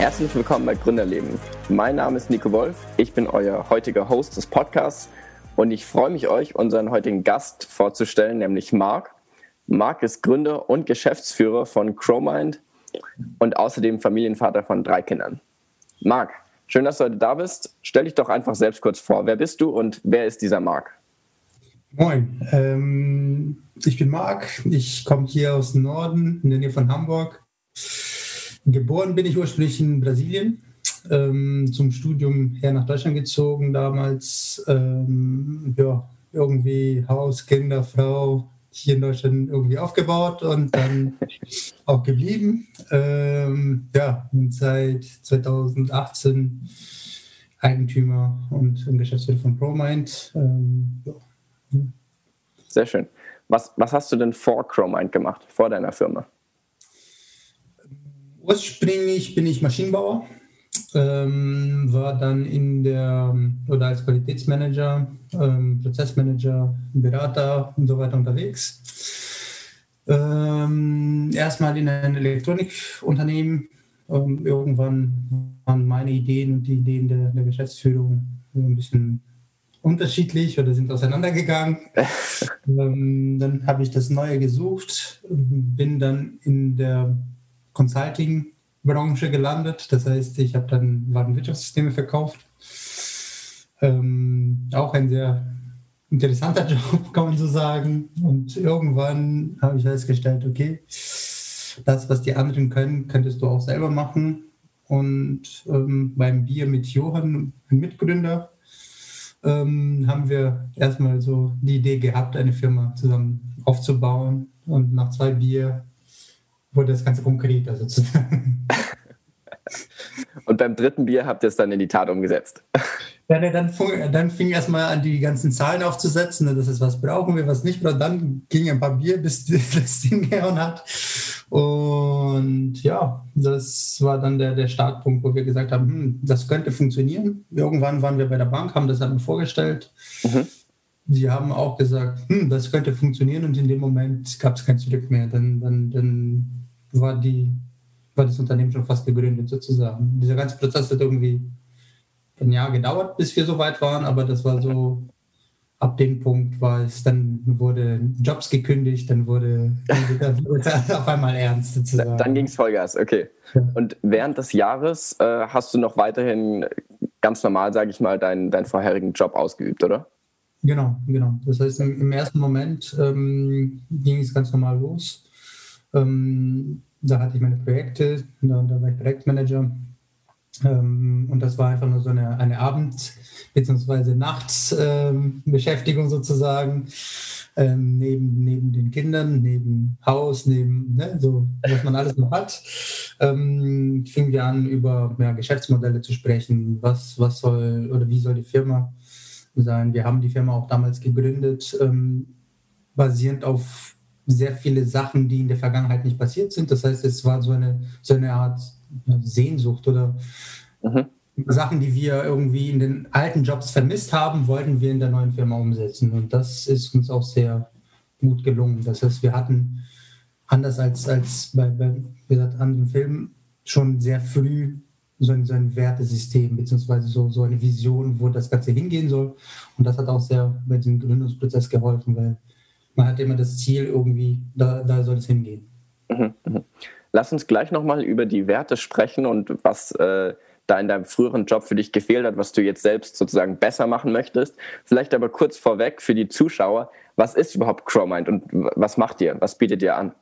Herzlich willkommen bei Gründerleben. Mein Name ist Nico Wolf, ich bin euer heutiger Host des Podcasts und ich freue mich, euch unseren heutigen Gast vorzustellen, nämlich Marc. Marc ist Gründer und Geschäftsführer von Crowmind und außerdem Familienvater von drei Kindern. Marc, schön, dass du heute da bist. Stell dich doch einfach selbst kurz vor. Wer bist du und wer ist dieser Marc? Moin, ähm, ich bin Marc. Ich komme hier aus dem Norden, in der Nähe von Hamburg. Geboren bin ich ursprünglich in Brasilien, ähm, zum Studium her nach Deutschland gezogen damals. Ähm, ja, irgendwie Haus, Kinder, Frau hier in Deutschland irgendwie aufgebaut und dann auch geblieben. Ähm, ja, und seit 2018 Eigentümer und Geschäftsführer von ProMind. Ähm, ja. Sehr schön. Was, was hast du denn vor CrowMind gemacht, vor deiner Firma? Ursprünglich bin ich Maschinenbauer, ähm, war dann in der oder als Qualitätsmanager, ähm, Prozessmanager, Berater und so weiter unterwegs. Ähm, erstmal in einem Elektronikunternehmen. Ähm, irgendwann waren meine Ideen und die Ideen der, der Geschäftsführung ein bisschen unterschiedlich oder sind auseinandergegangen. ähm, dann habe ich das Neue gesucht, bin dann in der Consulting-Branche gelandet. Das heißt, ich habe dann Warenwirtschaftssysteme verkauft. Ähm, auch ein sehr interessanter Job, kann man so sagen. Und irgendwann habe ich festgestellt, okay, das, was die anderen können, könntest du auch selber machen. Und ähm, beim Bier mit Johann, Mitgründer, ähm, haben wir erstmal so die Idee gehabt, eine Firma zusammen aufzubauen. Und nach zwei Bier wurde das Ganze konkreter sozusagen. Und beim dritten Bier habt ihr es dann in die Tat umgesetzt. Ja, dann, dann fing erstmal an, die ganzen Zahlen aufzusetzen. Ne, das ist, was brauchen wir, was nicht brauchen. Dann ging ein paar Bier, bis das Ding gehauen hat. Und ja, das war dann der, der Startpunkt, wo wir gesagt haben, hm, das könnte funktionieren. Irgendwann waren wir bei der Bank, haben das dann vorgestellt. Mhm. Die haben auch gesagt, hm, das könnte funktionieren und in dem Moment gab es kein Zurück mehr. Dann, dann, dann war, die, war das Unternehmen schon fast gegründet sozusagen. Dieser ganze Prozess hat irgendwie ein Jahr gedauert, bis wir so weit waren, aber das war so ab dem Punkt war es, dann wurde Jobs gekündigt, dann wurde, auf einmal ernst sozusagen. Dann ging es Vollgas, okay. Und während des Jahres äh, hast du noch weiterhin ganz normal, sage ich mal, deinen, deinen vorherigen Job ausgeübt, oder? Genau, genau. Das heißt, im, im ersten Moment ähm, ging es ganz normal los. Ähm, da hatte ich meine Projekte, da, da war ich Projektmanager ähm, und das war einfach nur so eine, eine Abend- bzw. Nachtbeschäftigung ähm, sozusagen. Ähm, neben, neben den Kindern, neben Haus, neben ne, so, was man alles noch hat, ähm, fingen wir an, über ja, Geschäftsmodelle zu sprechen. Was, was soll oder wie soll die Firma sein? Wir haben die Firma auch damals gegründet, ähm, basierend auf sehr viele Sachen, die in der Vergangenheit nicht passiert sind. Das heißt, es war so eine, so eine Art Sehnsucht oder mhm. Sachen, die wir irgendwie in den alten Jobs vermisst haben, wollten wir in der neuen Firma umsetzen. Und das ist uns auch sehr gut gelungen. Das heißt, wir hatten anders als, als bei, bei wie gesagt, anderen Filmen schon sehr früh so ein, so ein Wertesystem, beziehungsweise so, so eine Vision, wo das Ganze hingehen soll. Und das hat auch sehr bei diesem Gründungsprozess geholfen, weil man hat immer das Ziel irgendwie, da, da soll es hingehen. Mhm, mhm. Lass uns gleich nochmal über die Werte sprechen und was äh, da in deinem früheren Job für dich gefehlt hat, was du jetzt selbst sozusagen besser machen möchtest. Vielleicht aber kurz vorweg für die Zuschauer, was ist überhaupt Crowmind und was macht ihr? Was bietet ihr an?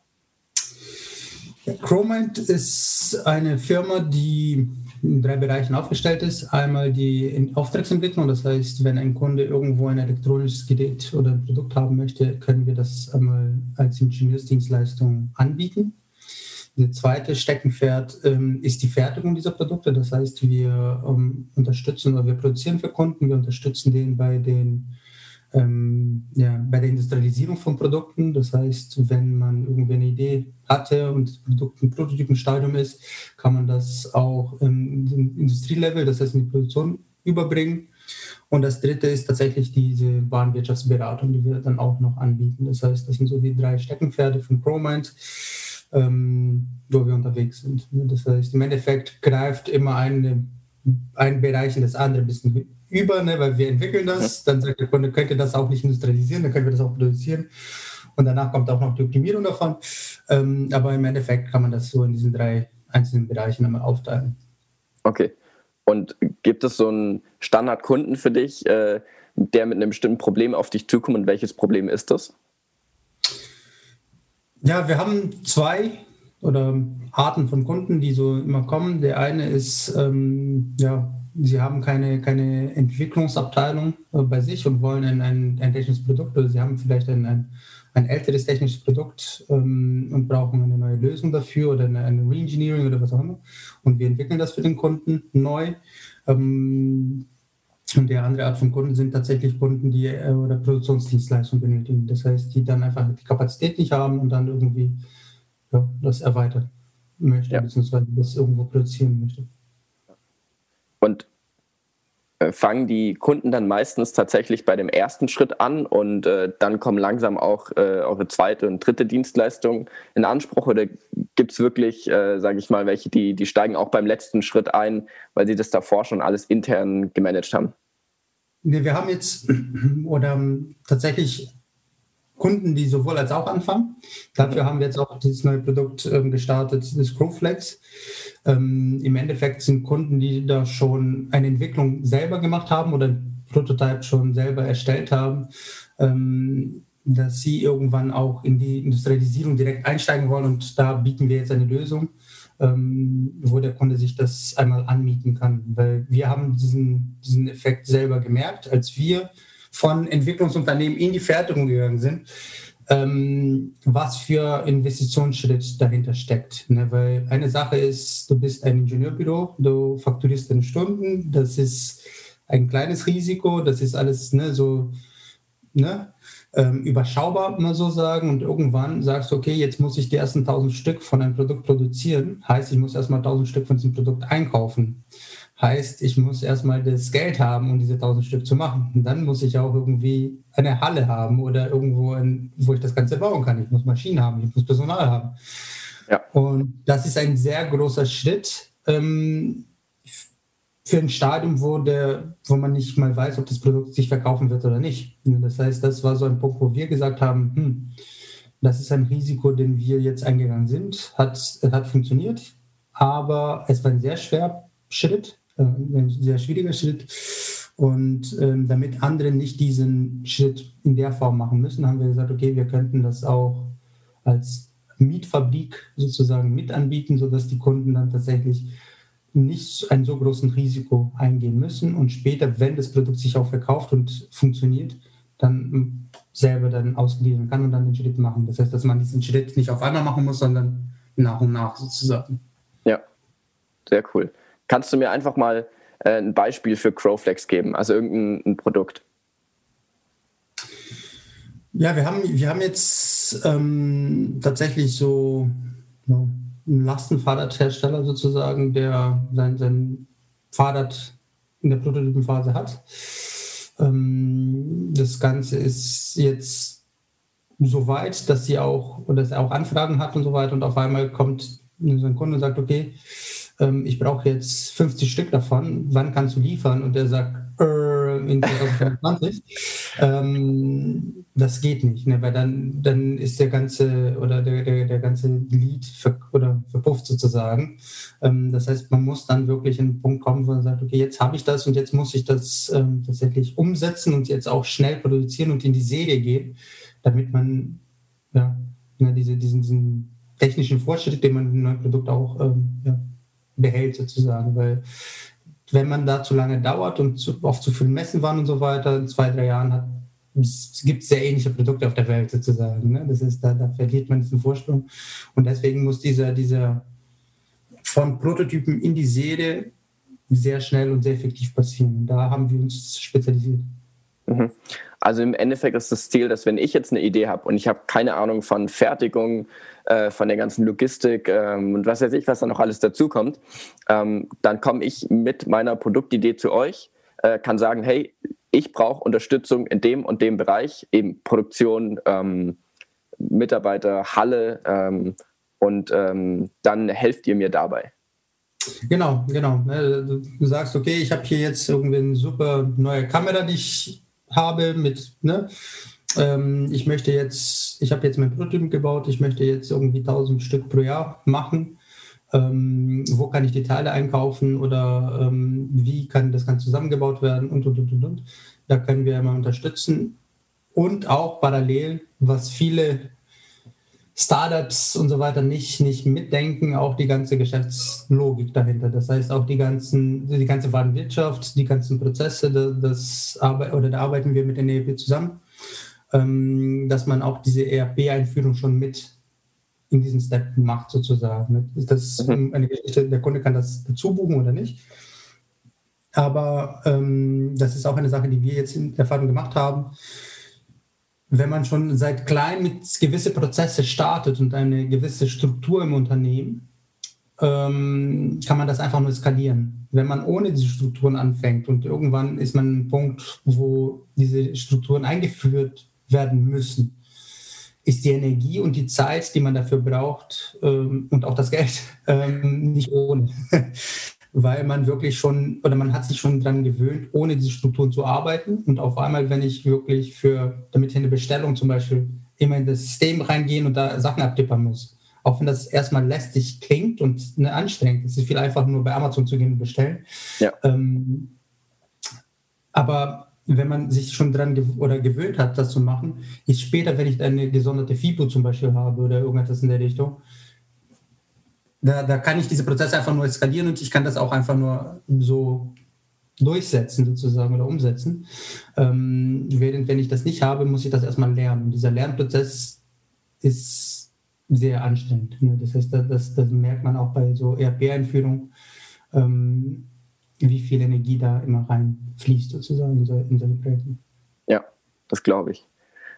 Crowmind ist eine Firma, die in drei Bereichen aufgestellt ist. Einmal die Auftragsentwicklung, das heißt, wenn ein Kunde irgendwo ein elektronisches Gerät oder ein Produkt haben möchte, können wir das einmal als Ingenieursdienstleistung anbieten. Das zweite Steckenpferd ähm, ist die Fertigung dieser Produkte. Das heißt, wir ähm, unterstützen oder wir produzieren für Kunden, wir unterstützen den bei den ähm, ja, bei der Industrialisierung von Produkten. Das heißt, wenn man irgendwie eine Idee hatte und das Produkt im Prototypenstadium ist, kann man das auch im, im Industrielevel, das heißt in die Produktion überbringen. Und das dritte ist tatsächlich diese Warenwirtschaftsberatung, die wir dann auch noch anbieten. Das heißt, das sind so die drei Steckenpferde von ProMind ähm, wo wir unterwegs sind. Das heißt, im Endeffekt greift immer eine, ein Bereich in das andere ein bisschen über, ne, weil wir entwickeln das, dann sagt der Kunde, könnt ihr das auch nicht industrialisieren, dann können wir das auch produzieren. Und danach kommt auch noch die Optimierung davon. Ähm, aber im Endeffekt kann man das so in diesen drei einzelnen Bereichen einmal aufteilen. Okay. Und gibt es so einen Standardkunden für dich, äh, der mit einem bestimmten Problem auf dich zukommt und welches Problem ist das? Ja, wir haben zwei oder Arten von Kunden, die so immer kommen. Der eine ist, ähm, ja, sie haben keine, keine Entwicklungsabteilung äh, bei sich und wollen ein, ein, ein technisches Produkt oder sie haben vielleicht ein, ein, ein älteres technisches Produkt ähm, und brauchen eine neue Lösung dafür oder eine, eine Reengineering oder was auch immer. Und wir entwickeln das für den Kunden neu. Ähm, und die andere Art von Kunden sind tatsächlich Kunden, die äh, oder Produktionsdienstleistungen benötigen. Das heißt, die dann einfach die Kapazität nicht haben und dann irgendwie ja, das erweitern möchte, ja. beziehungsweise das irgendwo produzieren möchte. Und äh, fangen die Kunden dann meistens tatsächlich bei dem ersten Schritt an und äh, dann kommen langsam auch äh, eure zweite und dritte Dienstleistung in Anspruch oder gibt es wirklich, äh, sage ich mal, welche, die, die steigen auch beim letzten Schritt ein, weil sie das davor schon alles intern gemanagt haben? Nee, wir haben jetzt oder ähm, tatsächlich Kunden, die sowohl als auch anfangen. Dafür haben wir jetzt auch dieses neue Produkt ähm, gestartet, das Growflex. Ähm, Im Endeffekt sind Kunden, die da schon eine Entwicklung selber gemacht haben oder ein Prototype schon selber erstellt haben, ähm, dass sie irgendwann auch in die Industrialisierung direkt einsteigen wollen. Und da bieten wir jetzt eine Lösung, ähm, wo der Kunde sich das einmal anmieten kann. Weil wir haben diesen, diesen Effekt selber gemerkt, als wir von Entwicklungsunternehmen in die Fertigung gegangen sind, ähm, was für Investitionsschritt dahinter steckt. Ne? Weil eine Sache ist, du bist ein Ingenieurbüro, du fakturierst deine Stunden, das ist ein kleines Risiko, das ist alles ne, so ne, ähm, überschaubar, mal so sagen. Und irgendwann sagst du, okay, jetzt muss ich die ersten 1000 Stück von einem Produkt produzieren. Heißt, ich muss erstmal 1000 Stück von diesem Produkt einkaufen. Heißt, ich muss erstmal das Geld haben, um diese 1000 Stück zu machen. Und dann muss ich auch irgendwie eine Halle haben oder irgendwo, in, wo ich das Ganze bauen kann. Ich muss Maschinen haben, ich muss Personal haben. Ja. Und das ist ein sehr großer Schritt ähm, für ein Stadium, wo, der, wo man nicht mal weiß, ob das Produkt sich verkaufen wird oder nicht. Das heißt, das war so ein Punkt, wo wir gesagt haben, hm, das ist ein Risiko, den wir jetzt eingegangen sind. Hat, hat funktioniert, aber es war ein sehr schwerer Schritt ein sehr schwieriger Schritt. Und ähm, damit andere nicht diesen Schritt in der Form machen müssen, haben wir gesagt, okay, wir könnten das auch als Mietfabrik sozusagen mit anbieten, sodass die Kunden dann tatsächlich nicht ein so großes Risiko eingehen müssen und später, wenn das Produkt sich auch verkauft und funktioniert, dann selber dann ausgliedern kann und dann den Schritt machen. Das heißt, dass man diesen Schritt nicht auf einmal machen muss, sondern nach und nach sozusagen. Ja, sehr cool. Kannst du mir einfach mal äh, ein Beispiel für Crowflex geben, also irgendein Produkt? Ja, wir haben, wir haben jetzt ähm, tatsächlich so ja, einen Lastenfahrradhersteller sozusagen, der sein, sein Fahrrad in der Prototypenphase hat. Ähm, das Ganze ist jetzt so weit, dass sie auch, dass er auch Anfragen hat und so weiter und auf einmal kommt so ein Kunde und sagt, okay, ähm, ich brauche jetzt 50 Stück davon, wann kannst du liefern? Und der sagt, äh, in 2025. ähm, das geht nicht, ne? weil dann, dann ist der ganze oder der, der, der ganze Lied ver, oder verpufft sozusagen. Ähm, das heißt, man muss dann wirklich in einen Punkt kommen, wo man sagt, okay, jetzt habe ich das und jetzt muss ich das ähm, tatsächlich umsetzen und jetzt auch schnell produzieren und in die Serie gehen, damit man ja, ne, diese, diesen, diesen technischen Fortschritt, den man im neuen Produkt auch ähm, ja, behält sozusagen, weil wenn man da zu lange dauert und zu, auf zu vielen Messen waren und so weiter, in zwei, drei Jahren hat es gibt sehr ähnliche Produkte auf der Welt sozusagen. Ne? Das ist, da, da verliert man diesen Vorsprung. Und deswegen muss dieser, dieser von Prototypen in die Serie sehr schnell und sehr effektiv passieren. Da haben wir uns spezialisiert. Mhm. Also im Endeffekt ist das Ziel, dass wenn ich jetzt eine Idee habe und ich habe keine Ahnung von Fertigung, äh, von der ganzen Logistik ähm, und was weiß ich, was da noch alles dazukommt, ähm, dann komme ich mit meiner Produktidee zu euch, äh, kann sagen, hey, ich brauche Unterstützung in dem und dem Bereich, eben Produktion, ähm, Mitarbeiter, Halle, ähm, und ähm, dann helft ihr mir dabei. Genau, genau. Ne, du sagst, okay, ich habe hier jetzt irgendwie eine super neue Kamera, die ich habe mit, ne? Ähm, ich möchte jetzt, ich habe jetzt mein Prototyp gebaut, ich möchte jetzt irgendwie 1000 Stück pro Jahr machen. Ähm, wo kann ich die Teile einkaufen oder ähm, wie kann das Ganze zusammengebaut werden und, und, und, und, und. Da können wir immer unterstützen. Und auch parallel, was viele Startups und so weiter nicht, nicht mitdenken, auch die ganze Geschäftslogik dahinter. Das heißt auch die ganzen, die ganze Warenwirtschaft, die ganzen Prozesse, das, das oder da arbeiten wir mit der ERP zusammen, dass man auch diese ERP-Einführung schon mit in diesen Step macht sozusagen. Ist das mhm. eine Geschichte, der Kunde kann das dazu buchen oder nicht. Aber ähm, das ist auch eine Sache, die wir jetzt in Erfahrung gemacht haben wenn man schon seit klein mit gewisse Prozesse startet und eine gewisse Struktur im Unternehmen, ähm, kann man das einfach nur skalieren. Wenn man ohne diese Strukturen anfängt und irgendwann ist man ein Punkt, wo diese Strukturen eingeführt werden müssen, ist die Energie und die Zeit, die man dafür braucht ähm, und auch das Geld ähm, nicht ohne weil man wirklich schon oder man hat sich schon daran gewöhnt, ohne diese Strukturen zu arbeiten. Und auf einmal, wenn ich wirklich für, damit ich eine Bestellung zum Beispiel immer in das System reingehen und da Sachen abtippern muss, auch wenn das erstmal lästig klingt und ne, anstrengend, es ist viel einfacher nur bei Amazon zu gehen und bestellen. Ja. Ähm, aber wenn man sich schon daran gew oder gewöhnt hat, das zu machen, ist später, wenn ich eine gesonderte FIPO zum Beispiel habe oder irgendetwas in der Richtung, da, da kann ich diese Prozesse einfach nur eskalieren und ich kann das auch einfach nur so durchsetzen sozusagen oder umsetzen. Ähm, während wenn ich das nicht habe, muss ich das erstmal lernen. Und dieser Lernprozess ist sehr anstrengend. Ne? Das heißt, das, das, merkt man auch bei so ERP-Einführung, ähm, wie viel Energie da immer reinfließt sozusagen in, so, in solche Projekte. Ja, das glaube ich.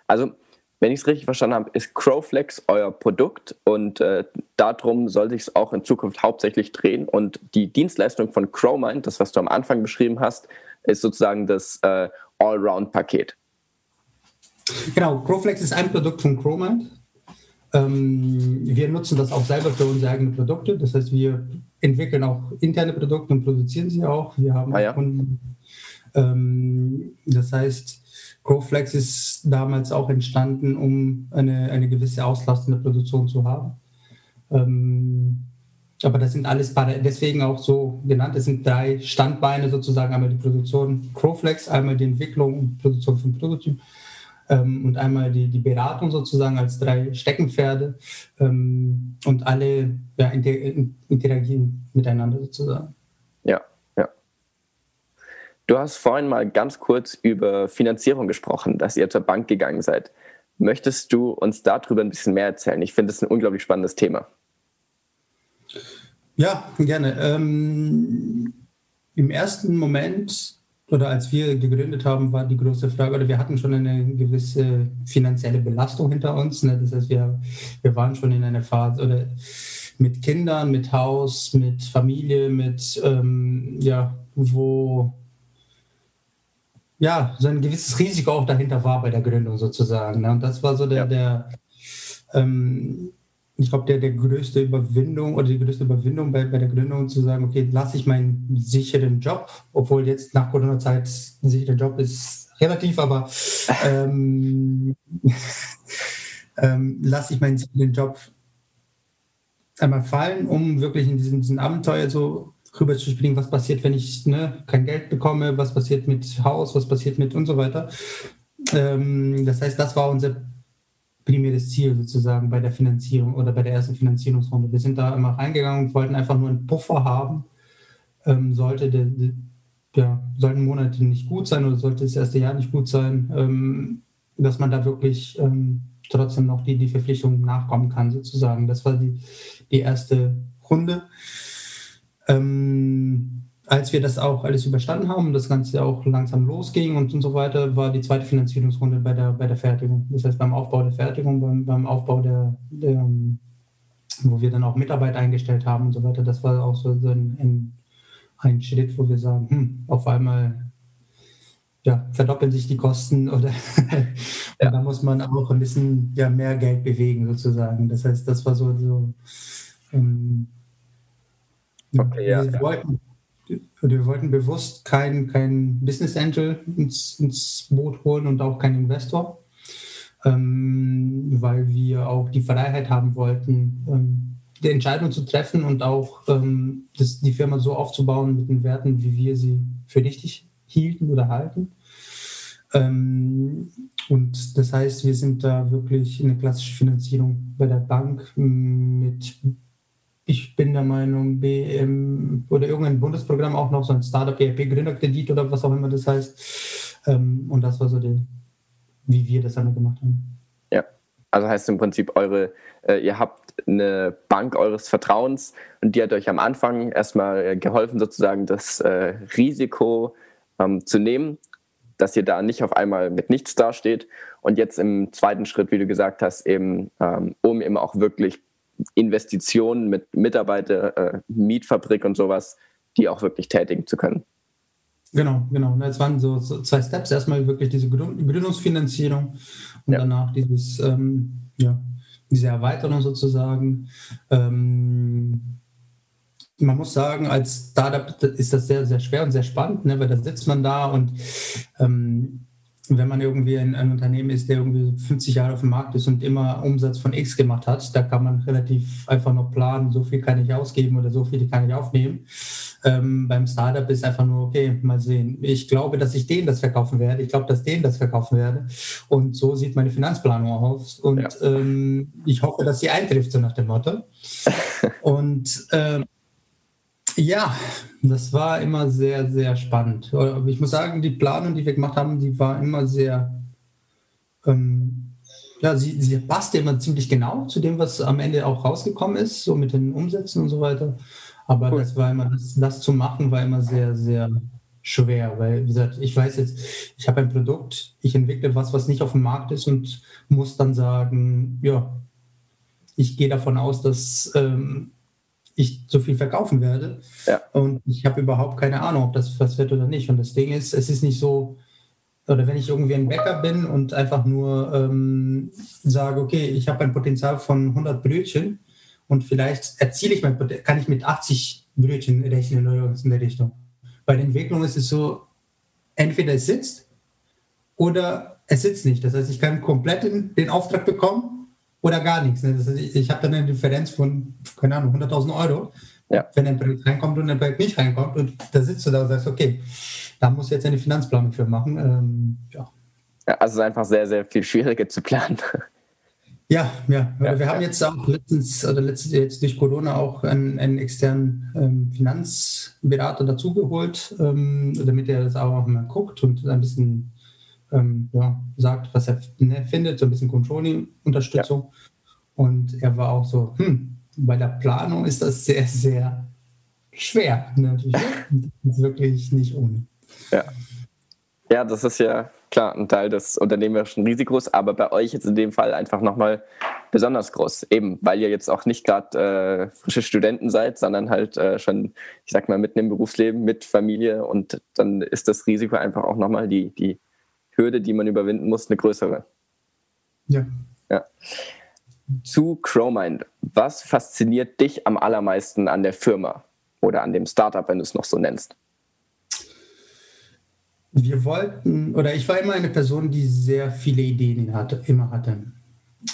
Also wenn ich es richtig verstanden habe, ist Crowflex euer Produkt und äh, darum soll sich es auch in Zukunft hauptsächlich drehen. Und die Dienstleistung von Crowmind, das, was du am Anfang beschrieben hast, ist sozusagen das äh, Allround-Paket. Genau, Crowflex ist ein Produkt von Crowmind. Ähm, wir nutzen das auch selber für unsere eigenen Produkte. Das heißt, wir entwickeln auch interne Produkte und produzieren sie auch. Wir haben ah, ja. Kunden. Ähm, das heißt, GoFlex ist damals auch entstanden, um eine, eine gewisse Auslastung der Produktion zu haben. Ähm, aber das sind alles, deswegen auch so genannt, es sind drei Standbeine sozusagen, einmal die Produktion Crowflex, einmal die Entwicklung und Produktion von Prototypen und einmal die, die Beratung sozusagen als drei Steckenpferde ähm, und alle ja, interagieren miteinander sozusagen. Du hast vorhin mal ganz kurz über Finanzierung gesprochen, dass ihr zur Bank gegangen seid. Möchtest du uns darüber ein bisschen mehr erzählen? Ich finde es ein unglaublich spannendes Thema. Ja, gerne. Ähm, Im ersten Moment oder als wir gegründet haben, war die große Frage, oder wir hatten schon eine gewisse finanzielle Belastung hinter uns. Ne? Das heißt, wir, wir waren schon in einer Phase oder mit Kindern, mit Haus, mit Familie, mit, ähm, ja, wo ja, so ein gewisses Risiko auch dahinter war bei der Gründung sozusagen. Ne? Und das war so der, ja. der ähm, ich glaube, der, der größte Überwindung oder die größte Überwindung bei, bei der Gründung zu sagen, okay, lasse ich meinen sicheren Job, obwohl jetzt nach Corona-Zeit ein sicherer Job ist relativ, aber ähm, ähm, lasse ich meinen sicheren Job einmal fallen, um wirklich in diesen, diesen Abenteuer so rüber zu springen, was passiert, wenn ich ne, kein Geld bekomme, was passiert mit Haus, was passiert mit und so weiter. Ähm, das heißt, das war unser primäres Ziel sozusagen bei der Finanzierung oder bei der ersten Finanzierungsrunde. Wir sind da immer reingegangen und wollten einfach nur einen Puffer haben. Ähm, sollte der, der, ja, sollten Monate nicht gut sein oder sollte das erste Jahr nicht gut sein, ähm, dass man da wirklich ähm, trotzdem noch die, die Verpflichtungen nachkommen kann, sozusagen. Das war die, die erste Runde. Ähm, als wir das auch alles überstanden haben und das Ganze auch langsam losging und, und so weiter, war die zweite Finanzierungsrunde bei der, bei der Fertigung. Das heißt beim Aufbau der Fertigung, beim, beim Aufbau der, der, wo wir dann auch Mitarbeit eingestellt haben und so weiter. Das war auch so ein, ein, ein Schritt, wo wir sagen, hm, auf einmal ja, verdoppeln sich die Kosten oder ja. da muss man auch ein bisschen ja, mehr Geld bewegen sozusagen. Das heißt, das war so, so ähm, okay, ja, wir. Wollten, wir wollten bewusst kein, kein Business Angel ins, ins Boot holen und auch keinen Investor, ähm, weil wir auch die Freiheit haben wollten, ähm, die Entscheidung zu treffen und auch ähm, das, die Firma so aufzubauen mit den Werten, wie wir sie für richtig hielten oder halten. Ähm, und das heißt, wir sind da wirklich in der klassischen Finanzierung bei der Bank mit, ich bin der Meinung, BM oder irgendein Bundesprogramm auch noch, so ein Startup ERP Gründerkredit oder was auch immer das heißt. Ähm, und das war so die, wie wir das dann gemacht haben. Ja, also heißt im Prinzip, eure, äh, ihr habt eine Bank eures Vertrauens und die hat euch am Anfang erstmal geholfen, sozusagen das äh, Risiko ähm, zu nehmen, dass ihr da nicht auf einmal mit nichts dasteht. Und jetzt im zweiten Schritt, wie du gesagt hast, eben, ähm, um eben auch wirklich Investitionen mit Mitarbeiter, äh, Mietfabrik und sowas, die auch wirklich tätigen zu können. Genau, genau. Es waren so, so zwei Steps. Erstmal wirklich diese Gründungsfinanzierung und ja. danach dieses, ähm, ja, diese Erweiterung sozusagen. Ähm, man muss sagen, als Startup ist das sehr, sehr schwer und sehr spannend, ne? weil da sitzt man da und ähm, wenn man irgendwie ein, ein, Unternehmen ist, der irgendwie 50 Jahre auf dem Markt ist und immer Umsatz von X gemacht hat, da kann man relativ einfach noch planen, so viel kann ich ausgeben oder so viel kann ich aufnehmen. Ähm, beim Startup ist einfach nur, okay, mal sehen. Ich glaube, dass ich denen das verkaufen werde. Ich glaube, dass denen das verkaufen werde. Und so sieht meine Finanzplanung aus. Und ja. ähm, ich hoffe, dass sie eintrifft, so nach dem Motto. Und ähm, ja, das war immer sehr, sehr spannend. Ich muss sagen, die Planung, die wir gemacht haben, die war immer sehr, ähm, ja, sie, sie passte immer ziemlich genau zu dem, was am Ende auch rausgekommen ist, so mit den Umsätzen und so weiter. Aber cool. das war immer, das, das zu machen, war immer sehr, sehr schwer, weil, wie gesagt, ich weiß jetzt, ich habe ein Produkt, ich entwickle was, was nicht auf dem Markt ist und muss dann sagen, ja, ich gehe davon aus, dass ähm, ich so viel verkaufen werde. Ja. Und ich habe überhaupt keine Ahnung, ob das was wird oder nicht. Und das Ding ist, es ist nicht so, oder wenn ich irgendwie ein Bäcker bin und einfach nur ähm, sage, okay, ich habe ein Potenzial von 100 Brötchen und vielleicht erziele ich mein Potenzial, kann ich mit 80 Brötchen rechnen oder was in der Richtung. Bei der Entwicklung ist es so, entweder es sitzt oder es sitzt nicht. Das heißt, ich kann komplett den Auftrag bekommen oder gar nichts. Ne? Heißt, ich, ich habe dann eine Differenz von, keine Ahnung, 100.000 Euro. Ja. Wenn ein Projekt reinkommt und ein Projekt nicht reinkommt und da sitzt du da und sagst, okay, da muss jetzt eine Finanzplanung für machen. Ähm, ja. ja. Also es ist einfach sehr, sehr viel schwieriger zu planen. Ja, ja. ja wir haben jetzt auch letztens oder letztens jetzt durch Corona auch einen, einen externen ähm, Finanzberater dazugeholt, ähm, damit er das auch mal guckt und ein bisschen ähm, ja, sagt, was er ne, findet, so ein bisschen Controlling-Unterstützung. Ja. Und er war auch so, hm, bei der Planung ist das sehr, sehr schwer. Natürlich. wirklich nicht ohne. Ja. ja, das ist ja klar ein Teil des unternehmerischen Risikos, aber bei euch jetzt in dem Fall einfach nochmal besonders groß. Eben, weil ihr jetzt auch nicht gerade äh, frische Studenten seid, sondern halt äh, schon, ich sag mal, mitten im Berufsleben mit Familie und dann ist das Risiko einfach auch nochmal die, die Hürde, die man überwinden muss, eine größere. Ja. ja. Zu Crowmind. Was fasziniert dich am allermeisten an der Firma oder an dem Startup, wenn du es noch so nennst? Wir wollten, oder ich war immer eine Person, die sehr viele Ideen hatte, immer hatte.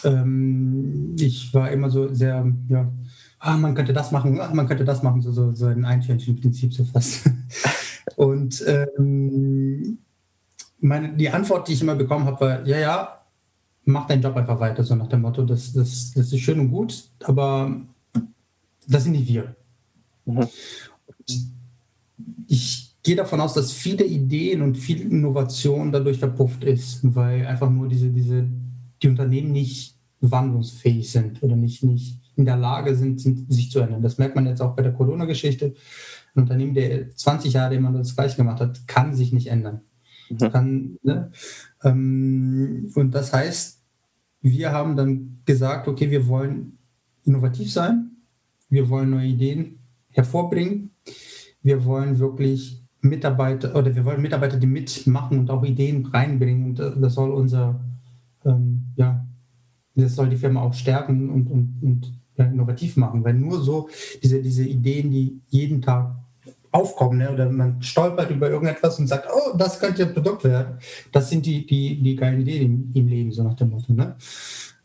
Ähm, ich war immer so sehr, ja, ah, man könnte das machen, ah, man könnte das machen, so, so, so ein Einsteinchen-Prinzip so fast. Und ähm, meine, die Antwort, die ich immer bekommen habe, war, ja, ja, mach deinen Job einfach weiter, so nach dem Motto, das, das, das ist schön und gut, aber das sind nicht wir. Mhm. Ich gehe davon aus, dass viele Ideen und viel Innovation dadurch verpufft ist, weil einfach nur diese, diese, die Unternehmen nicht wandlungsfähig sind oder nicht, nicht in der Lage sind, sich zu ändern. Das merkt man jetzt auch bei der Corona-Geschichte. Ein Unternehmen, der 20 Jahre immer das Gleiche gemacht hat, kann sich nicht ändern. Mhm. Kann, ne? ähm, und das heißt, wir haben dann gesagt, okay, wir wollen innovativ sein, wir wollen neue Ideen hervorbringen, wir wollen wirklich Mitarbeiter oder wir wollen Mitarbeiter, die mitmachen und auch Ideen reinbringen. Und das soll unser, ähm, ja, das soll die Firma auch stärken und, und, und ja, innovativ machen. Weil nur so diese, diese Ideen, die jeden Tag aufkommen, ne? oder man stolpert über irgendetwas und sagt, oh, das könnte ein Produkt werden. Das sind die, die, die geilen Ideen im, Leben, so nach dem Motto. Ne?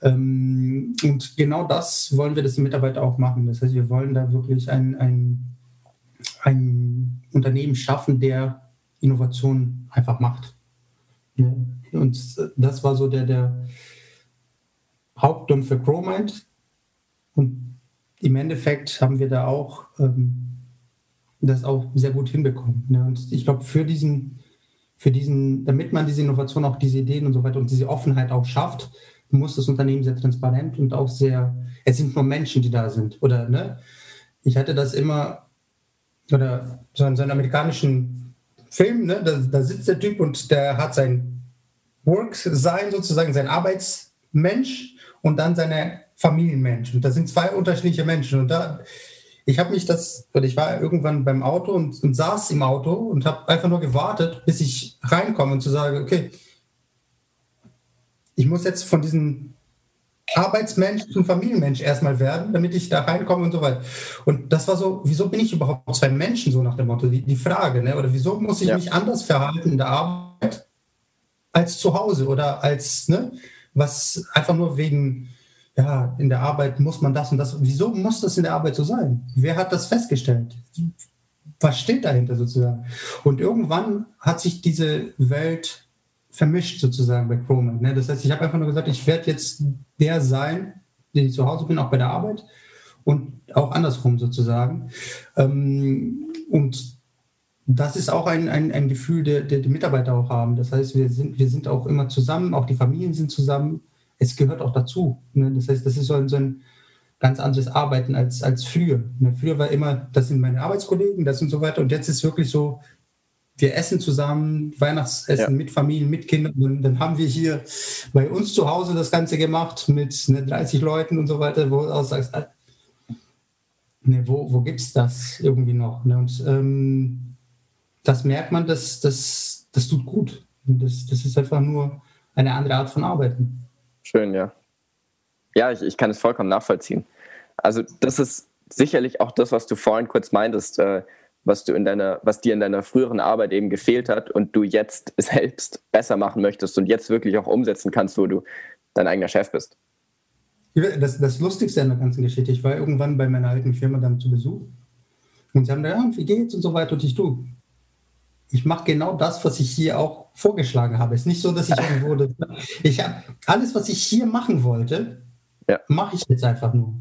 Ähm, und genau das wollen wir das Mitarbeiter auch machen. Das heißt, wir wollen da wirklich ein, ein, ein Unternehmen schaffen, der Innovation einfach macht. Ja. Und das war so der, der Hauptgrund für ProMind. Und im Endeffekt haben wir da auch ähm, das auch sehr gut hinbekommen. Ne? Und ich glaube, für diesen, für diesen, damit man diese Innovation, auch diese Ideen und so weiter und diese Offenheit auch schafft, muss das Unternehmen sehr transparent und auch sehr, es sind nur Menschen, die da sind. Oder, ne? Ich hatte das immer, oder so in so einem amerikanischen Film, ne? da, da sitzt der Typ und der hat sein Work sein, sozusagen sein Arbeitsmensch und dann seine Familienmensch. Und das sind zwei unterschiedliche Menschen. Und da, ich habe mich das, oder ich war irgendwann beim Auto und, und saß im Auto und habe einfach nur gewartet, bis ich reinkomme und zu sagen, okay, ich muss jetzt von diesem Arbeitsmensch zum Familienmensch erstmal werden, damit ich da reinkomme und so weiter. Und das war so, wieso bin ich überhaupt zwei Menschen, so nach dem Motto, die, die Frage, ne? oder wieso muss ich ja. mich anders verhalten in der Arbeit als zu Hause oder als, ne, was einfach nur wegen, ja, in der Arbeit muss man das und das. Wieso muss das in der Arbeit so sein? Wer hat das festgestellt? Was steht dahinter sozusagen? Und irgendwann hat sich diese Welt vermischt sozusagen bei Chrome. Ne? Das heißt, ich habe einfach nur gesagt, ich werde jetzt der sein, den ich zu Hause bin, auch bei der Arbeit und auch andersrum sozusagen. Ähm, und das ist auch ein, ein, ein Gefühl, der, der die Mitarbeiter auch haben. Das heißt, wir sind, wir sind auch immer zusammen, auch die Familien sind zusammen. Es gehört auch dazu. Ne? Das heißt, das ist so ein, so ein ganz anderes Arbeiten als, als früher. Ne? Früher war immer, das sind meine Arbeitskollegen, das und so weiter. Und jetzt ist wirklich so, wir essen zusammen, Weihnachtsessen ja. mit Familien, mit Kindern. Und dann haben wir hier bei uns zu Hause das Ganze gemacht mit ne, 30 Leuten und so weiter, wo du auch sagst, ah, ne, wo, wo gibt es das irgendwie noch? Ne? Und ähm, das merkt man, dass das, das tut gut. Und das, das ist einfach nur eine andere Art von Arbeiten. Schön, ja. Ja, ich, ich kann es vollkommen nachvollziehen. Also das ist sicherlich auch das, was du vorhin kurz meintest. Äh, was du in deiner, was dir in deiner früheren Arbeit eben gefehlt hat und du jetzt selbst besser machen möchtest und jetzt wirklich auch umsetzen kannst, wo du dein eigener Chef bist. Das, das Lustigste an der ganzen Geschichte, ich war irgendwann bei meiner alten Firma dann zu Besuch und sie haben gesagt, ja, wie geht's und so weiter und ich du, ich mache genau das, was ich hier auch vorgeschlagen habe. Es ist nicht so, dass ich irgendwo, das, ich habe alles, was ich hier machen wollte, ja. mache ich jetzt einfach nur.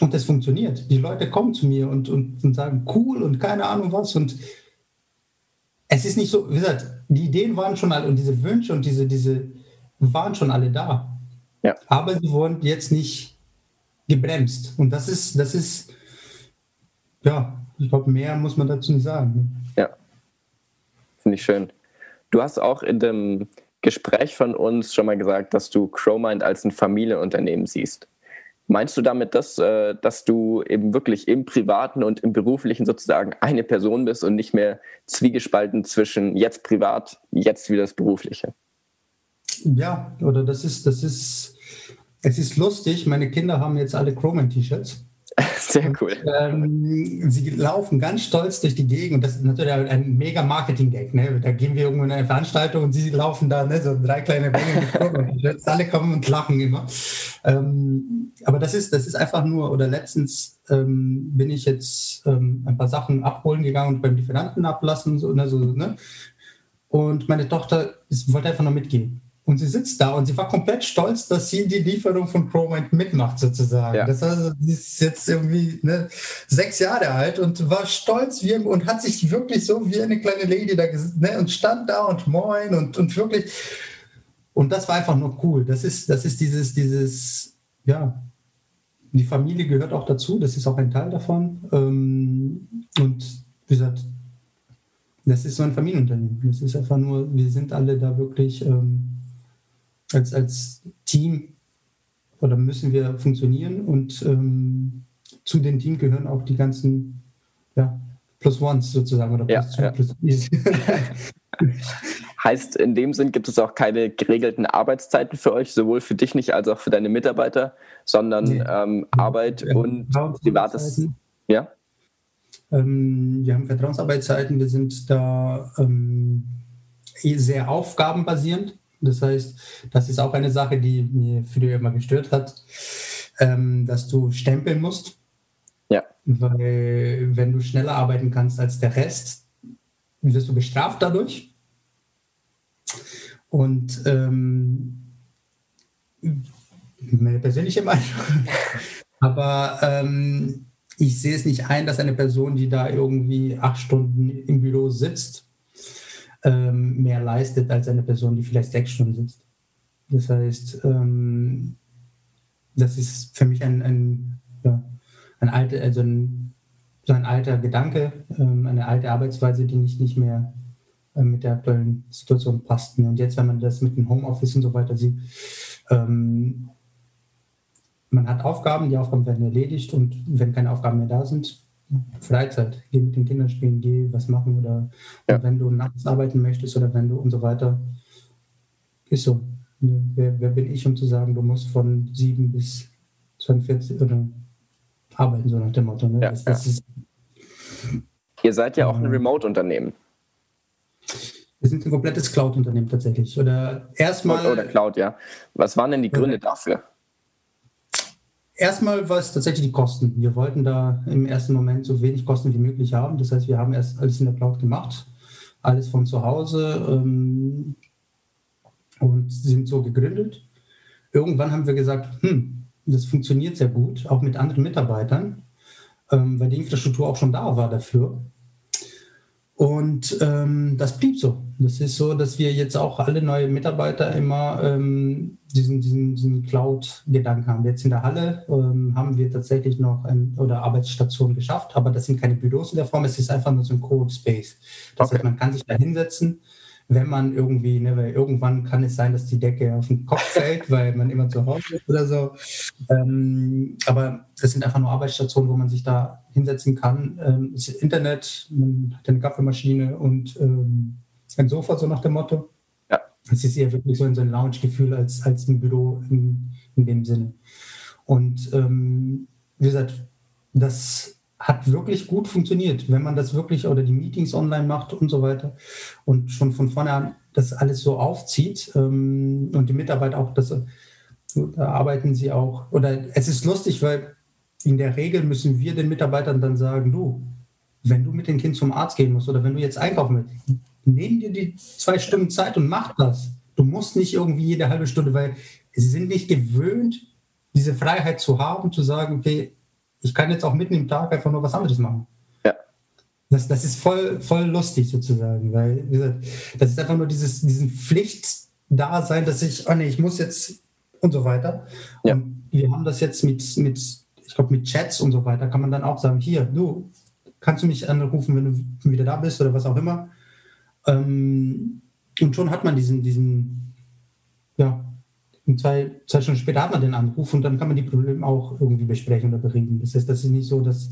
Und das funktioniert. Die Leute kommen zu mir und, und, und sagen, cool und keine Ahnung was. Und es ist nicht so, wie gesagt, die Ideen waren schon alle und diese Wünsche und diese, diese waren schon alle da. Ja. Aber sie wurden jetzt nicht gebremst. Und das ist, das ist, ja, ich glaube, mehr muss man dazu nicht sagen. Finde ich schön. Du hast auch in dem Gespräch von uns schon mal gesagt, dass du Crowmind als ein Familienunternehmen siehst. Meinst du damit das, äh, dass du eben wirklich im Privaten und im Beruflichen sozusagen eine Person bist und nicht mehr zwiegespalten zwischen jetzt privat, jetzt wieder das Berufliche? Ja, oder das ist, das ist, es ist lustig. Meine Kinder haben jetzt alle Chromen-T-Shirts. Sehr cool. Und, ähm, sie laufen ganz stolz durch die Gegend und das ist natürlich ein mega Marketing-Gag. Ne? Da gehen wir irgendwo in eine Veranstaltung und sie laufen da, ne? so drei kleine Bänge Alle kommen und lachen immer. Ähm, aber das ist, das ist einfach nur, oder letztens ähm, bin ich jetzt ähm, ein paar Sachen abholen gegangen und beim Lieferanten ablassen. So, ne? So, ne? Und meine Tochter ist, wollte einfach nur mitgehen. Und sie sitzt da und sie war komplett stolz, dass sie die Lieferung von ProMind mitmacht, sozusagen. Ja. Das heißt, sie ist jetzt irgendwie ne, sechs Jahre alt und war stolz wie, und hat sich wirklich so wie eine kleine Lady da ne, und stand da und moin und, und wirklich. Und das war einfach nur cool. Das ist, das ist dieses, dieses, ja, die Familie gehört auch dazu, das ist auch ein Teil davon. Ähm, und wie gesagt, das ist so ein Familienunternehmen. Das ist einfach nur, wir sind alle da wirklich. Ähm, als, als Team oder müssen wir funktionieren und ähm, zu dem Team gehören auch die ganzen ja, plus ones sozusagen oder plus ja, two, ja. plus Heißt, in dem Sinn gibt es auch keine geregelten Arbeitszeiten für euch, sowohl für dich nicht als auch für deine Mitarbeiter, sondern nee. ähm, Arbeit ja, und privates. Ja? Ähm, wir haben Vertrauensarbeitszeiten, wir sind da ähm, eh sehr aufgabenbasierend. Das heißt, das ist auch eine Sache, die mir früher immer gestört hat, ähm, dass du stempeln musst. Ja. Weil wenn du schneller arbeiten kannst als der Rest, wirst du bestraft dadurch. Und ähm, meine persönliche Meinung. Aber ähm, ich sehe es nicht ein, dass eine Person, die da irgendwie acht Stunden im Büro sitzt, ähm, mehr leistet als eine Person, die vielleicht sechs Stunden sitzt. Das heißt, ähm, das ist für mich ein, ein, ja, ein alter, also ein, so ein alter Gedanke, ähm, eine alte Arbeitsweise, die nicht, nicht mehr äh, mit der aktuellen Situation passten. Und jetzt, wenn man das mit dem Homeoffice und so weiter sieht, ähm, man hat Aufgaben, die Aufgaben werden erledigt und wenn keine Aufgaben mehr da sind, Freizeit, geh mit den Kindern spielen, geh was machen oder ja. wenn du nachts arbeiten möchtest oder wenn du und so weiter. Ist so. Wer, wer, bin ich, um zu sagen, du musst von 7 bis 42 oder arbeiten, so nach dem Motto. Ne? Ja, das, das ja. Ist, Ihr seid ja auch ein Remote-Unternehmen. Wir sind ein komplettes Cloud-Unternehmen tatsächlich. Oder erstmal. Oder Cloud, ja. Was waren denn die Gründe dafür? Erstmal war es tatsächlich die Kosten. Wir wollten da im ersten Moment so wenig Kosten wie möglich haben. Das heißt, wir haben erst alles in der Cloud gemacht, alles von zu Hause ähm, und sind so gegründet. Irgendwann haben wir gesagt, hm, das funktioniert sehr gut, auch mit anderen Mitarbeitern, ähm, weil die Infrastruktur auch schon da war dafür. Und ähm, das blieb so. Das ist so, dass wir jetzt auch alle neue Mitarbeiter immer ähm, diesen, diesen, diesen Cloud-Gedanken haben. Jetzt in der Halle ähm, haben wir tatsächlich noch ein, oder Arbeitsstationen geschafft, aber das sind keine Büros in der Form, es ist einfach nur so ein Code-Space. Das okay. heißt, man kann sich da hinsetzen wenn man irgendwie, ne, weil irgendwann kann es sein, dass die Decke auf den Kopf fällt, weil man immer zu Hause ist oder so. Ähm, aber das sind einfach nur Arbeitsstationen, wo man sich da hinsetzen kann. Ähm, das Internet, man hat eine Kaffeemaschine und ähm, ein Sofa, so nach dem Motto. Ja. Es ist eher wirklich so ein, so ein Lounge-Gefühl als, als ein Büro in, in dem Sinne. Und ähm, wie gesagt, das hat wirklich gut funktioniert, wenn man das wirklich oder die Meetings online macht und so weiter und schon von vorne an das alles so aufzieht ähm, und die Mitarbeiter auch, das, da arbeiten sie auch, oder es ist lustig, weil in der Regel müssen wir den Mitarbeitern dann sagen, du, wenn du mit dem Kind zum Arzt gehen musst oder wenn du jetzt einkaufen willst, nimm dir die zwei Stunden Zeit und mach das. Du musst nicht irgendwie jede halbe Stunde, weil sie sind nicht gewöhnt, diese Freiheit zu haben, zu sagen, okay, ich kann jetzt auch mitten im Tag einfach nur was anderes machen. Ja. Das, das ist voll, voll lustig sozusagen, weil gesagt, das ist einfach nur dieses diesen Pflichtdasein, dass ich, oh nee, ich muss jetzt und so weiter. Ja. Und wir haben das jetzt mit, mit ich glaube, mit Chats und so weiter, kann man dann auch sagen, hier, du, kannst du mich anrufen, wenn du wieder da bist oder was auch immer. Ähm, und schon hat man diesen, diesen, ja, und zwei, zwei Stunden später hat man den Anruf und dann kann man die Probleme auch irgendwie besprechen oder bereden. Das heißt, das ist nicht so, dass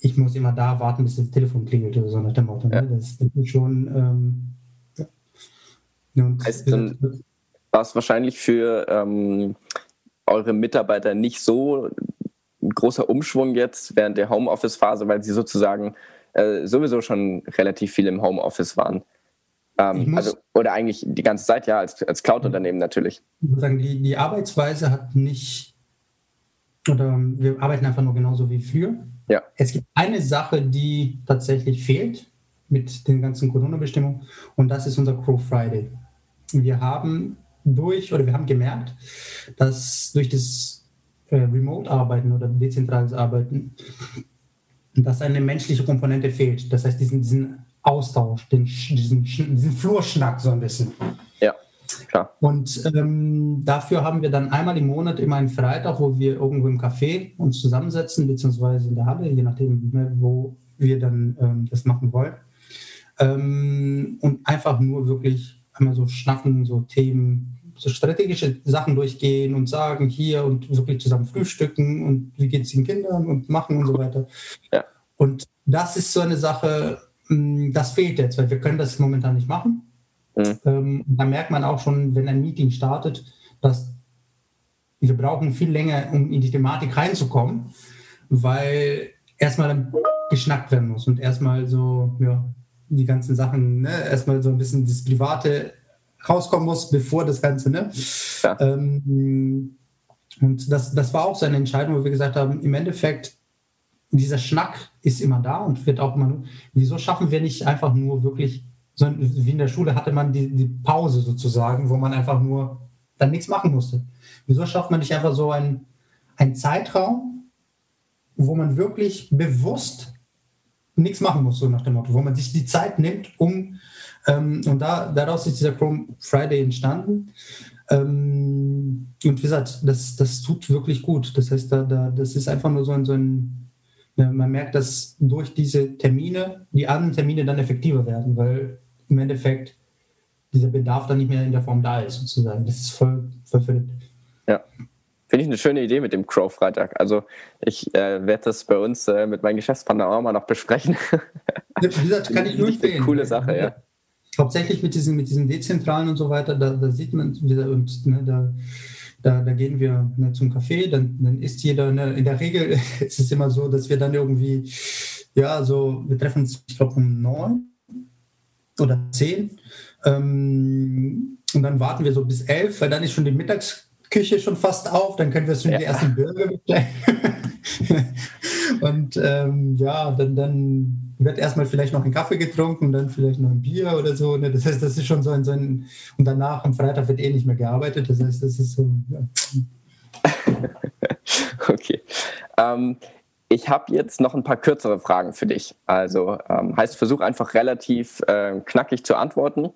ich muss immer da warten, bis das Telefon klingelt oder so nach dem Motto. Ne? Ja. Das, das, ist schon. Ähm, ja. Und heißt, dann war es wahrscheinlich für ähm, eure Mitarbeiter nicht so ein großer Umschwung jetzt während der Homeoffice-Phase, weil sie sozusagen äh, sowieso schon relativ viel im Homeoffice waren. Ähm, also, oder eigentlich die ganze Zeit, ja, als, als Cloud-Unternehmen natürlich. Ich muss sagen, die, die Arbeitsweise hat nicht, oder wir arbeiten einfach nur genauso wie früher. Ja. Es gibt eine Sache, die tatsächlich fehlt mit den ganzen Corona-Bestimmungen und das ist unser Crow Friday. Wir haben durch, oder wir haben gemerkt, dass durch das äh, Remote-Arbeiten oder dezentrales Arbeiten, dass eine menschliche Komponente fehlt. Das heißt, diesen, diesen Austausch, den, diesen, diesen Flurschnack so ein bisschen. Ja, klar. Und ähm, dafür haben wir dann einmal im Monat immer einen Freitag, wo wir irgendwo im Café uns zusammensetzen, beziehungsweise in der Halle, je nachdem, ne, wo wir dann ähm, das machen wollen. Ähm, und einfach nur wirklich einmal so schnacken, so Themen, so strategische Sachen durchgehen und sagen hier und wirklich zusammen frühstücken und wie geht es den Kindern und machen und so weiter. Ja. Und das ist so eine Sache, hm, das fehlt jetzt, weil wir können das momentan nicht machen. Mhm. Ähm, da merkt man auch schon, wenn ein Meeting startet, dass wir brauchen viel länger, um in die Thematik reinzukommen, weil erstmal geschnackt werden muss und erstmal so, ja, die ganzen Sachen, ne, erstmal so ein bisschen das Private rauskommen muss, bevor das Ganze, ne? Ja. Ähm, und das, das war auch so eine Entscheidung, wo wir gesagt haben, im Endeffekt, dieser Schnack ist immer da und wird auch immer, wieso schaffen wir nicht einfach nur wirklich, so wie in der Schule hatte man die, die Pause sozusagen, wo man einfach nur dann nichts machen musste. Wieso schafft man nicht einfach so einen, einen Zeitraum, wo man wirklich bewusst nichts machen muss, so nach dem Motto, wo man sich die Zeit nimmt, um, ähm, und da, daraus ist dieser Chrome Friday entstanden. Ähm, und wie gesagt, das, das tut wirklich gut. Das heißt, da, da, das ist einfach nur so ein, so ein man merkt, dass durch diese Termine die anderen Termine dann effektiver werden, weil im Endeffekt dieser Bedarf dann nicht mehr in der Form da ist, sozusagen. Das ist voll, verrückt. Ja. Finde ich eine schöne Idee mit dem Crow-Freitag. Also ich äh, werde das bei uns äh, mit meinem Geschäftspartner auch mal noch besprechen. Wie gesagt, kann ich nur empfehlen. Coole Sache, ja. Hauptsächlich mit diesen, mit diesen Dezentralen und so weiter, da, da sieht man, wieder, und, ne, da, da, da, gehen wir ne, zum Café, dann, dann isst jeder, ne, in der Regel ist es immer so, dass wir dann irgendwie, ja, so, wir treffen uns, ich glaube, um neun oder zehn ähm, und dann warten wir so bis elf, weil dann ist schon die Mittags Küche schon fast auf, dann können wir schon ja. die ersten Burger bestellen. und ähm, ja, dann, dann wird erstmal vielleicht noch ein Kaffee getrunken dann vielleicht noch ein Bier oder so. Ne? Das heißt, das ist schon so ein, so ein, und danach am Freitag wird eh nicht mehr gearbeitet. Das heißt, das ist so. Ja. okay. Ähm, ich habe jetzt noch ein paar kürzere Fragen für dich. Also ähm, heißt, versuch einfach relativ äh, knackig zu antworten.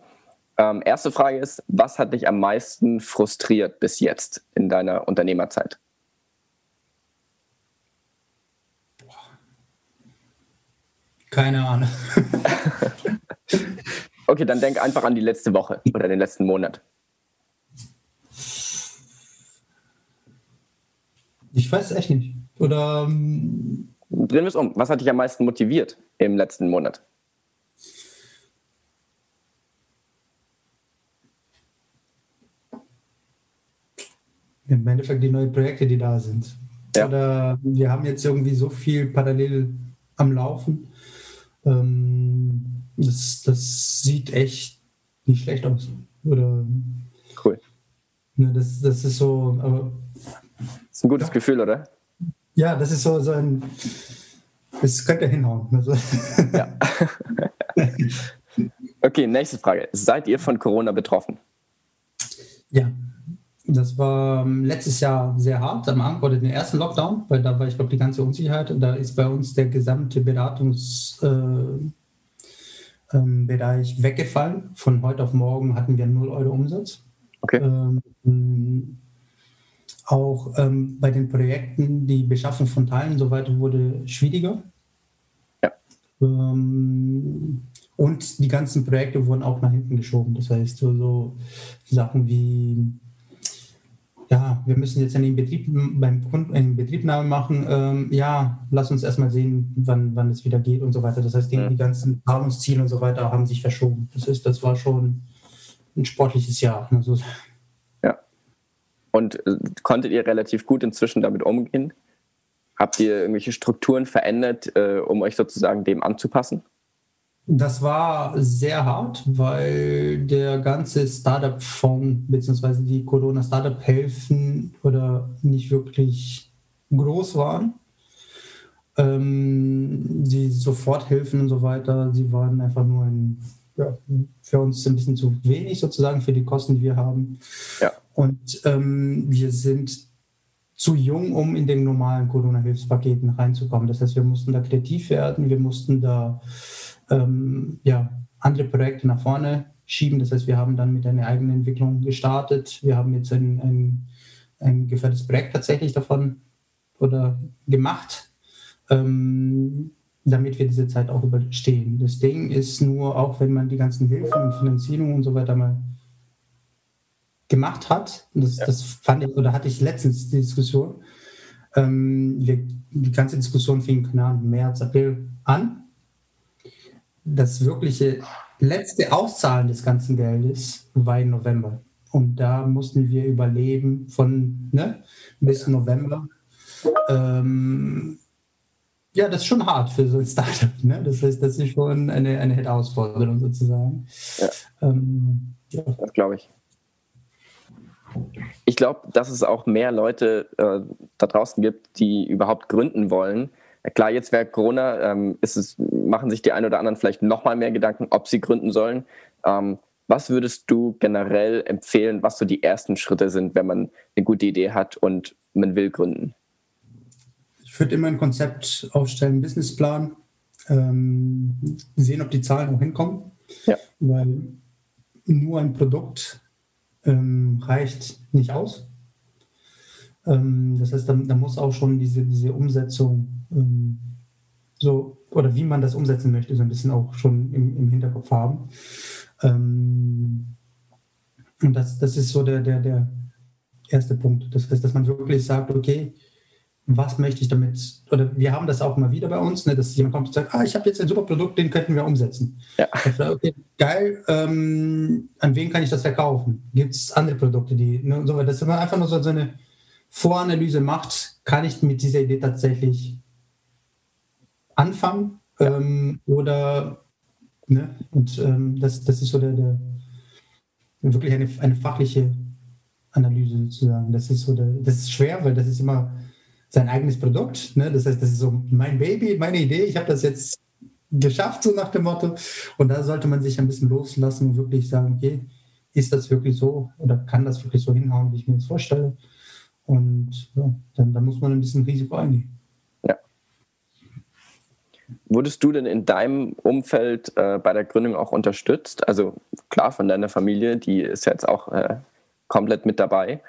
Ähm, erste Frage ist, was hat dich am meisten frustriert bis jetzt in deiner Unternehmerzeit? Keine Ahnung. okay, dann denk einfach an die letzte Woche oder den letzten Monat. Ich weiß echt nicht. Oder. Ähm, Drehen wir es um. Was hat dich am meisten motiviert im letzten Monat? im Endeffekt die neuen Projekte, die da sind. Ja. Oder wir haben jetzt irgendwie so viel parallel am Laufen. Ähm, das, das sieht echt nicht schlecht aus. Oder cool. Ne, das, das ist so. Aber, das ist ein gutes ja. Gefühl, oder? Ja, das ist so, so ein. Das könnte hinhauen. Also. Ja. okay, nächste Frage. Seid ihr von Corona betroffen? Ja, das war ähm, letztes Jahr sehr hart, am Anfang oder den ersten Lockdown, weil da war, ich glaube, die ganze Unsicherheit. Und da ist bei uns der gesamte Beratungsbereich äh, ähm, weggefallen. Von heute auf morgen hatten wir 0 Euro Umsatz. Okay. Ähm, auch ähm, bei den Projekten, die Beschaffung von Teilen und so weiter wurde schwieriger. Ja. Ähm, und die ganzen Projekte wurden auch nach hinten geschoben. Das heißt, so, so Sachen wie ja, wir müssen jetzt einen Betrieb, beim Kunden eine Betriebnahme machen. Ähm, ja, lass uns erstmal sehen, wann, wann es wieder geht und so weiter. Das heißt, die, ja. die ganzen Zahlungsziele und so weiter haben sich verschoben. Das ist, das war schon ein sportliches Jahr. Also, ja. Und äh, konntet ihr relativ gut inzwischen damit umgehen? Habt ihr irgendwelche Strukturen verändert, äh, um euch sozusagen dem anzupassen? Das war sehr hart, weil der ganze Startup-Fonds bzw. die Corona-Startup-Hilfen oder nicht wirklich groß waren. Ähm, die Soforthilfen und so weiter, sie waren einfach nur ein, ja, für uns ein bisschen zu wenig sozusagen für die Kosten, die wir haben. Ja. Und ähm, wir sind zu jung, um in den normalen Corona-Hilfspaketen reinzukommen. Das heißt, wir mussten da kreativ werden, wir mussten da ähm, ja, andere Projekte nach vorne schieben. Das heißt, wir haben dann mit einer eigenen Entwicklung gestartet. Wir haben jetzt ein, ein, ein gefährliches Projekt tatsächlich davon oder gemacht, ähm, damit wir diese Zeit auch überstehen. Das Ding ist nur, auch wenn man die ganzen Hilfen und Finanzierungen und so weiter mal gemacht hat, das, ja. das fand ich, oder hatte ich letztens die Diskussion, Ähm, wir, die ganze Diskussion fing im März, April an. Das wirkliche letzte Auszahlen des ganzen Geldes war im November. Und da mussten wir überleben von ne, bis November. Ähm, ja, das ist schon hart für so ein Startup. Ne? Das heißt, das ist schon eine, eine Herausforderung sozusagen. Ja. Ähm, ja. Das glaube ich. Ich glaube, dass es auch mehr Leute äh, da draußen gibt, die überhaupt gründen wollen. Klar, jetzt während Corona ähm, ist es, machen sich die einen oder anderen vielleicht nochmal mehr Gedanken, ob sie gründen sollen. Ähm, was würdest du generell empfehlen, was so die ersten Schritte sind, wenn man eine gute Idee hat und man will gründen? Ich würde immer ein Konzept aufstellen, einen Businessplan, ähm, sehen, ob die Zahlen auch hinkommen. Ja. Weil nur ein Produkt ähm, reicht nicht aus. Ähm, das heißt, da, da, muss auch schon diese, diese Umsetzung ähm, so, oder wie man das umsetzen möchte, so ein bisschen auch schon im, im Hinterkopf haben. Ähm, und das, das ist so der, der, der erste Punkt. Das heißt, dass man wirklich sagt, okay, was möchte ich damit, oder wir haben das auch mal wieder bei uns, ne, dass jemand kommt und sagt, ah, ich habe jetzt ein super Produkt, den könnten wir umsetzen. Ja. Okay, geil, ähm, an wen kann ich das verkaufen? Gibt es andere Produkte, die, ne, so, dass man einfach nur so eine Voranalyse macht, kann ich mit dieser Idee tatsächlich anfangen ja. ähm, oder Ne? Und ähm, das, das ist so der, der wirklich eine, eine fachliche Analyse sozusagen. Das ist so der, das ist schwer, weil das ist immer sein eigenes Produkt. Ne? Das heißt, das ist so mein Baby, meine Idee. Ich habe das jetzt geschafft, so nach dem Motto. Und da sollte man sich ein bisschen loslassen und wirklich sagen, okay, ist das wirklich so oder kann das wirklich so hinhauen, wie ich mir das vorstelle? Und ja, dann, dann muss man ein bisschen Risiko eingehen. Wurdest du denn in deinem Umfeld äh, bei der Gründung auch unterstützt? Also klar von deiner Familie, die ist jetzt auch äh, komplett mit dabei.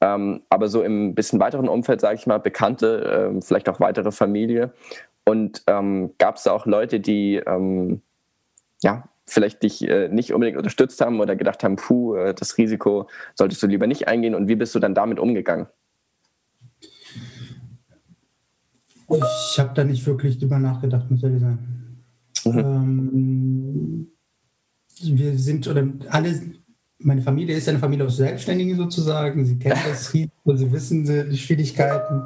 Ähm, aber so im bisschen weiteren Umfeld, sage ich mal, Bekannte, äh, vielleicht auch weitere Familie. Und ähm, gab es auch Leute, die ähm, ja, vielleicht dich äh, nicht unbedingt unterstützt haben oder gedacht haben, puh, äh, das Risiko solltest du lieber nicht eingehen? Und wie bist du dann damit umgegangen? Ich habe da nicht wirklich drüber nachgedacht, muss ehrlich sein. Mhm. Ähm, wir sind, oder alle, meine Familie ist eine Familie aus Selbstständigen sozusagen. Sie kennen das Risiko, sie wissen die Schwierigkeiten.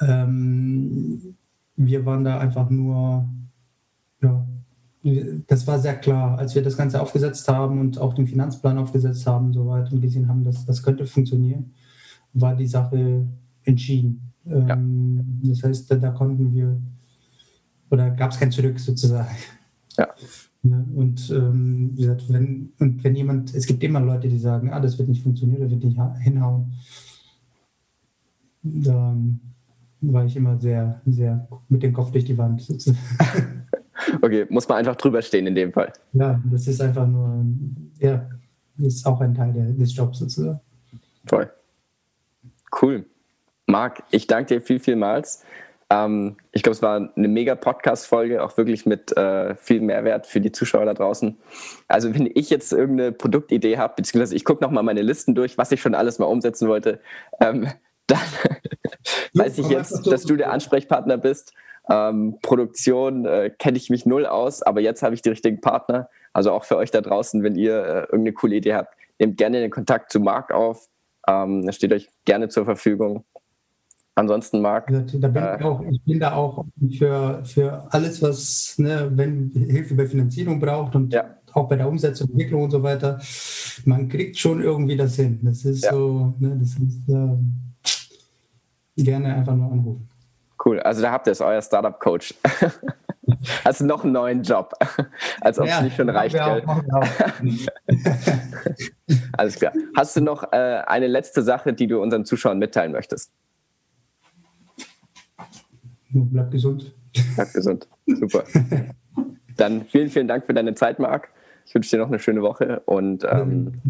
Ähm, wir waren da einfach nur, ja, das war sehr klar, als wir das Ganze aufgesetzt haben und auch den Finanzplan aufgesetzt haben soweit und gesehen haben, dass das könnte funktionieren, war die Sache entschieden. Ja. Ähm, das heißt, da, da, konnten wir, oder gab es kein Zurück sozusagen. Ja. ja und ähm, wie gesagt, wenn, und wenn jemand, es gibt immer Leute, die sagen, ah, das wird nicht funktionieren, das wird nicht hinhauen. Da war ich immer sehr, sehr mit dem Kopf durch die Wand sozusagen. Okay, muss man einfach drüber stehen in dem Fall. Ja, das ist einfach nur, ja, ist auch ein Teil der, des Jobs sozusagen. Voll. Cool. Marc, ich danke dir viel, vielmals. Ähm, ich glaube, es war eine mega Podcast-Folge, auch wirklich mit äh, viel Mehrwert für die Zuschauer da draußen. Also, wenn ich jetzt irgendeine Produktidee habe, beziehungsweise ich gucke nochmal meine Listen durch, was ich schon alles mal umsetzen wollte, ähm, dann weiß ich jetzt, dass du der Ansprechpartner bist. Ähm, Produktion äh, kenne ich mich null aus, aber jetzt habe ich die richtigen Partner. Also auch für euch da draußen, wenn ihr äh, irgendeine coole Idee habt, nehmt gerne den Kontakt zu Marc auf. Ähm, er steht euch gerne zur Verfügung. Ansonsten mag. Da bin äh, ich, auch, ich bin da auch für, für alles, was, ne, wenn Hilfe bei Finanzierung braucht und ja. auch bei der Umsetzung, Entwicklung und so weiter. Man kriegt schon irgendwie das hin. Das ist ja. so, ne, das ist äh, gerne einfach nur anrufen. Cool, also da habt ihr es, euer Startup-Coach. Hast du noch einen neuen Job, als ob es nicht schon reicht. Alles klar. Hast du noch äh, eine letzte Sache, die du unseren Zuschauern mitteilen möchtest? Bleib gesund. Bleib gesund. Super. Dann vielen, vielen Dank für deine Zeit, Marc. Ich wünsche dir noch eine schöne Woche und ähm,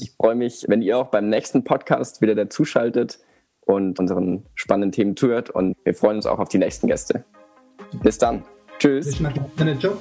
ich freue mich, wenn ihr auch beim nächsten Podcast wieder dazuschaltet und unseren spannenden Themen zuhört und wir freuen uns auch auf die nächsten Gäste. Bis dann. Tschüss. Ciao.